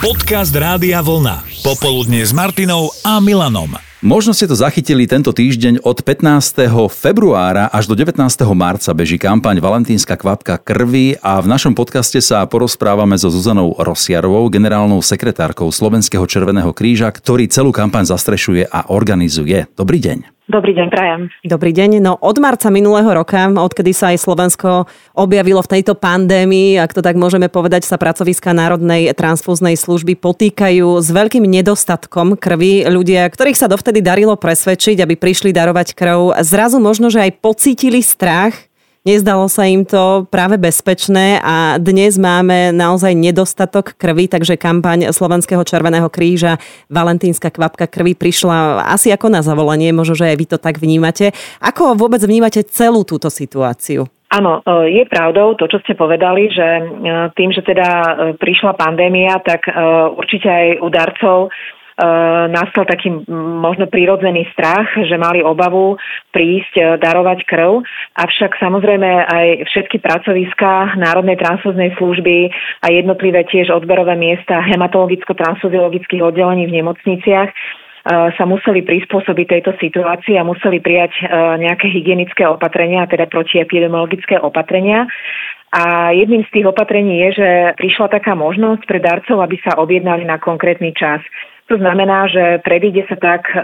Podcast Rádia Vlna. Popoludne s Martinou a Milanom. Možno ste to zachytili tento týždeň od 15. februára až do 19. marca beží kampaň Valentínska kvapka krvi a v našom podcaste sa porozprávame so Zuzanou Rosiarovou, generálnou sekretárkou Slovenského Červeného kríža, ktorý celú kampaň zastrešuje a organizuje. Dobrý deň. Dobrý deň, prajem. Dobrý deň. No od marca minulého roka, odkedy sa aj Slovensko objavilo v tejto pandémii, ak to tak môžeme povedať, sa pracoviska Národnej transfúznej služby potýkajú s veľkým nedostatkom krvi. Ľudia, ktorých sa dovtedy darilo presvedčiť, aby prišli darovať krv, zrazu možno, že aj pocítili strach Nezdalo sa im to práve bezpečné a dnes máme naozaj nedostatok krvi, takže kampaň Slovenského Červeného kríža Valentínska kvapka krvi prišla asi ako na zavolanie, možno, že aj vy to tak vnímate. Ako vôbec vnímate celú túto situáciu? Áno, e, je pravdou to, čo ste povedali, že e, tým, že teda e, prišla pandémia, tak určite aj u darcov nastal taký možno prírodzený strach, že mali obavu prísť e, darovať krv. Avšak samozrejme aj všetky pracoviská Národnej transfúznej služby a jednotlivé tiež odberové miesta hematologicko-transfuziologických oddelení v nemocniciach e, sa museli prispôsobiť tejto situácii a museli prijať nejaké hygienické opatrenia, teda protiepidemiologické opatrenia. A jedným z tých opatrení je, že prišla taká možnosť pre darcov, aby sa objednali na konkrétny čas. To znamená, že predíde sa tak e,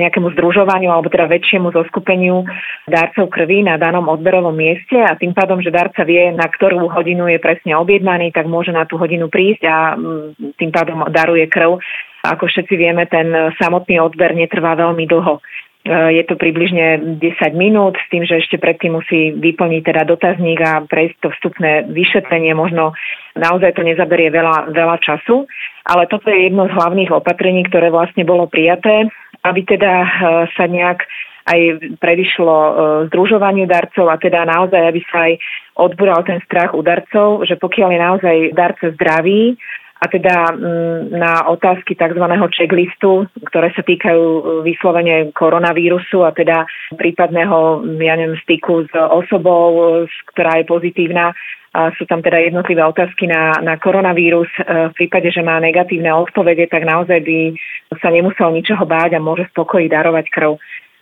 nejakému združovaniu alebo teda väčšiemu zoskupeniu darcov krvi na danom odberovom mieste a tým pádom, že darca vie, na ktorú hodinu je presne objednaný, tak môže na tú hodinu prísť a mm, tým pádom daruje krv. Ako všetci vieme, ten samotný odber netrvá veľmi dlho. E, je to približne 10 minút s tým, že ešte predtým musí vyplniť teda dotazník a prejsť to vstupné vyšetrenie. Možno naozaj to nezaberie veľa, veľa času, ale toto je jedno z hlavných opatrení, ktoré vlastne bolo prijaté, aby teda e, sa nejak aj predišlo e, združovaniu darcov a teda naozaj, aby sa aj odbural ten strach u darcov, že pokiaľ je naozaj darca zdravý a teda mm, na otázky tzv. checklistu, ktoré sa týkajú e, vyslovene koronavírusu a teda prípadného ja neviem, styku s osobou, ktorá je pozitívna, a sú tam teda jednotlivé otázky na, na koronavírus. E, v prípade, že má negatívne odpovede, tak naozaj by sa nemusel ničoho báť a môže spokoji darovať krv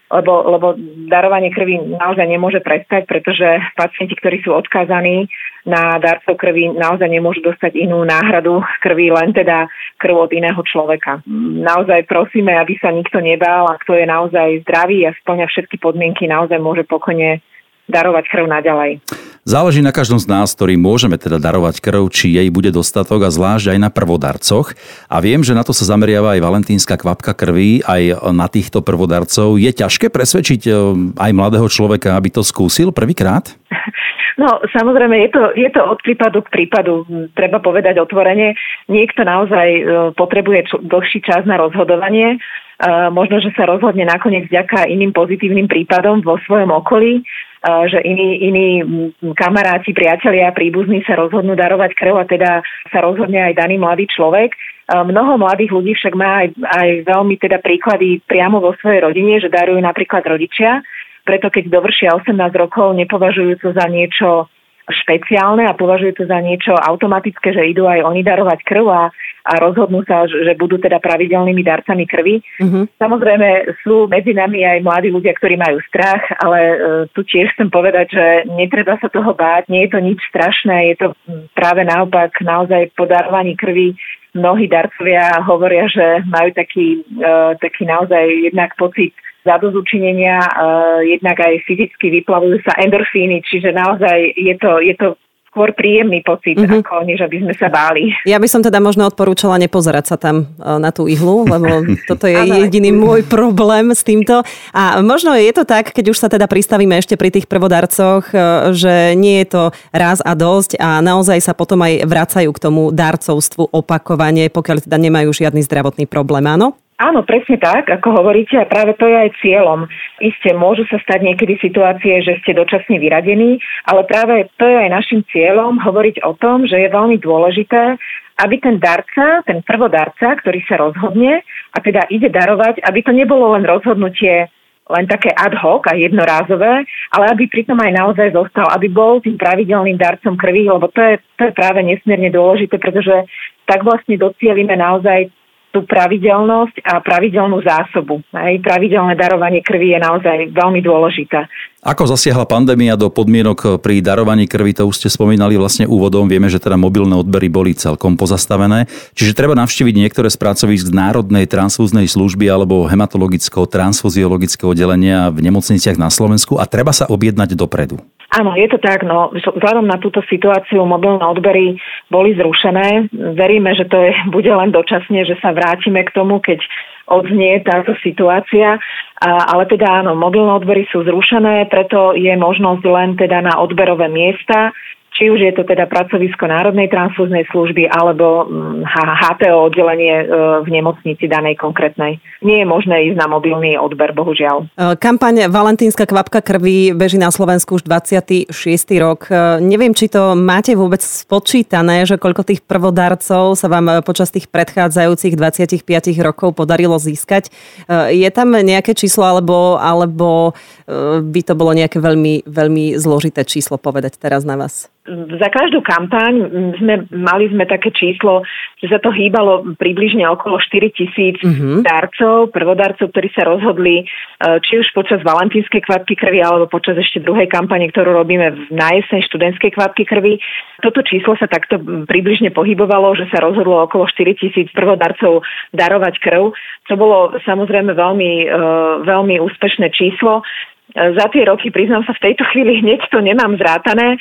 lebo, lebo darovanie krvi naozaj nemôže prestať, pretože pacienti, ktorí sú odkázaní na darcov krvi, naozaj nemôžu dostať inú náhradu krvi, len teda krv od iného človeka. Naozaj prosíme, aby sa nikto nebál a kto je naozaj zdravý a splňa všetky podmienky, naozaj môže pokojne darovať krv naďalej. Záleží na každom z nás, ktorý môžeme teda darovať krv, či jej bude dostatok a zvlášť aj na prvodarcoch. A viem, že na to sa zameriava aj valentínska kvapka krvi, aj na týchto prvodarcov. Je ťažké presvedčiť e, aj mladého človeka, aby to skúsil prvýkrát? No, samozrejme, je to, je to od prípadu k prípadu. Treba povedať otvorene. Niekto naozaj e, potrebuje dlhší čas na rozhodovanie. E, možno, že sa rozhodne nakoniec vďaka iným pozitívnym prípadom vo svojom okolí že iní, iní kamaráti, priatelia, príbuzní sa rozhodnú darovať krv a teda sa rozhodne aj daný mladý človek. Mnoho mladých ľudí však má aj, aj veľmi teda príklady priamo vo svojej rodine, že darujú napríklad rodičia, preto keď dovršia 18 rokov, nepovažujú to za niečo špeciálne a považujú to za niečo automatické, že idú aj oni darovať krv a, a rozhodnú sa, že budú teda pravidelnými darcami krvi. Mm-hmm. Samozrejme sú medzi nami aj mladí ľudia, ktorí majú strach, ale e, tu tiež chcem povedať, že netreba sa toho báť, nie je to nič strašné, je to práve naopak naozaj podarovanie krvi mnohí darcovia hovoria, že majú taký, uh, taký naozaj jednak pocit zadozučinenia, uh, jednak aj fyzicky vyplavujú sa endorfíny, čiže naozaj je to, je to skôr príjemný pocit, mm-hmm. ako než aby sme sa báli. Ja by som teda možno odporúčala nepozerať sa tam e, na tú ihlu, lebo toto je jediný môj problém s týmto. A možno je to tak, keď už sa teda pristavíme ešte pri tých prvodarcoch, e, že nie je to raz a dosť a naozaj sa potom aj vracajú k tomu darcovstvu opakovane, pokiaľ teda nemajú žiadny zdravotný problém, áno? Áno, presne tak, ako hovoríte, a práve to je aj cieľom. Isté, môžu sa stať niekedy situácie, že ste dočasne vyradení, ale práve to je aj našim cieľom hovoriť o tom, že je veľmi dôležité, aby ten darca, ten prvodarca, ktorý sa rozhodne a teda ide darovať, aby to nebolo len rozhodnutie len také ad hoc a jednorázové, ale aby pritom aj naozaj zostal, aby bol tým pravidelným darcom krvi, lebo to je, to je práve nesmierne dôležité, pretože tak vlastne docielime naozaj tú pravidelnosť a pravidelnú zásobu. Aj pravidelné darovanie krvi je naozaj veľmi dôležité. Ako zasiahla pandémia do podmienok pri darovaní krvi, to už ste spomínali vlastne úvodom. Vieme, že teda mobilné odbery boli celkom pozastavené. Čiže treba navštíviť niektoré z pracovísk Národnej transfúznej služby alebo hematologického transfuziologického oddelenia v nemocniciach na Slovensku a treba sa objednať dopredu. Áno, je to tak. No, vzhľadom na túto situáciu mobilné odbery boli zrušené. Veríme, že to je, bude len dočasne, že sa vrátime k tomu, keď odznie táto situácia. A, ale teda áno, mobilné odbery sú zrušené, preto je možnosť len teda na odberové miesta či už je to teda pracovisko Národnej transfúznej služby alebo HTO mm, oddelenie e, v nemocnici danej konkrétnej. Nie je možné ísť na mobilný odber, bohužiaľ. E, kampaň Valentínska kvapka krvi beží na Slovensku už 26. rok. E, neviem, či to máte vôbec spočítané, že koľko tých prvodarcov sa vám počas tých predchádzajúcich 25 rokov podarilo získať. Je tam nejaké číslo alebo, alebo by to bolo nejaké veľmi, veľmi zložité číslo povedať teraz na vás? Za každú kampaň sme, mali sme také číslo, že sa to hýbalo približne okolo 4 tisíc mm-hmm. darcov, prvodarcov, ktorí sa rozhodli, e, či už počas valentínskej kvapky krvi, alebo počas ešte druhej kampane, ktorú robíme na jeseň študentskej kvapky krvi. Toto číslo sa takto približne pohybovalo, že sa rozhodlo okolo 4 tisíc prvodarcov darovať krv, čo bolo samozrejme veľmi, e, veľmi úspešné číslo za tie roky, priznám sa, v tejto chvíli hneď to nemám zrátané, e,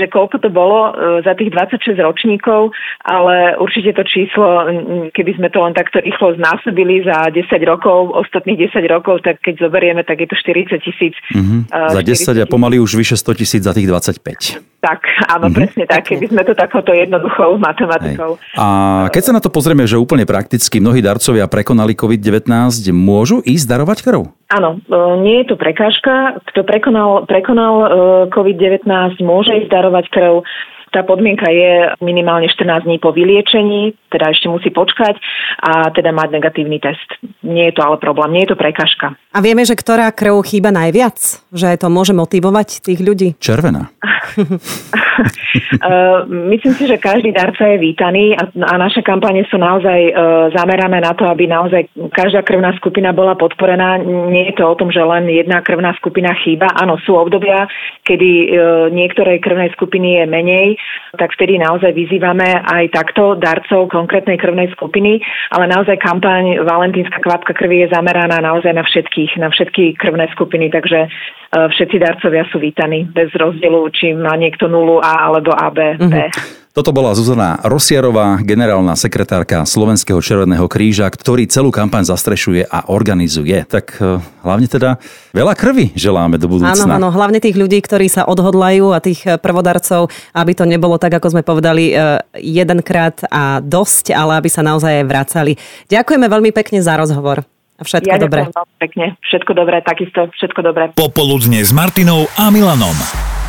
že koľko to bolo e, za tých 26 ročníkov, ale určite to číslo, keby sme to len takto rýchlo znásobili za 10 rokov, ostatných 10 rokov, tak keď zoberieme, tak je to 40 tisíc. Mm-hmm. Za 10 a pomaly už vyše 100 tisíc za tých 25. Tak, áno, mm-hmm. presne tak, keby sme to takouto jednoduchou matematikou. Hej. A keď sa na to pozrieme, že úplne prakticky mnohí darcovia prekonali COVID-19, môžu ísť darovať krv? Áno, e, nie je to prekážka. Kto prekonal, prekonal e, COVID-19, môže ísť darovať krv. Tá podmienka je minimálne 14 dní po vyliečení, teda ešte musí počkať a teda mať negatívny test. Nie je to ale problém, nie je to prekažka. A vieme, že ktorá krv chýba najviac? Že to môže motivovať tých ľudí? Červená. Uh, myslím si, že každý darca je vítaný a, naše kampane sú naozaj uh, zamerané na to, aby naozaj každá krvná skupina bola podporená. Nie je to o tom, že len jedna krvná skupina chýba. Áno, sú obdobia, kedy uh, niektorej krvnej skupiny je menej, tak vtedy naozaj vyzývame aj takto darcov konkrétnej krvnej skupiny, ale naozaj kampaň Valentínska kvapka krvi je zameraná naozaj na všetkých, na všetky krvné skupiny, takže všetci darcovia sú vítaní bez rozdielu, či má niekto nulu A alebo AB. Mm-hmm. Toto bola Zuzana Rosiarová, generálna sekretárka Slovenského červeného kríža, ktorý celú kampaň zastrešuje a organizuje. Tak e, hlavne teda veľa krvi želáme do budúcna. Áno, áno, hlavne tých ľudí, ktorí sa odhodlajú a tých e, prvodarcov, aby to nebolo tak, ako sme povedali, e, jedenkrát a dosť, ale aby sa naozaj aj vracali. Ďakujeme veľmi pekne za rozhovor. A všetko ja dobré. pekne. Všetko dobré, takisto všetko dobré. Popoludne s Martinou a Milanom.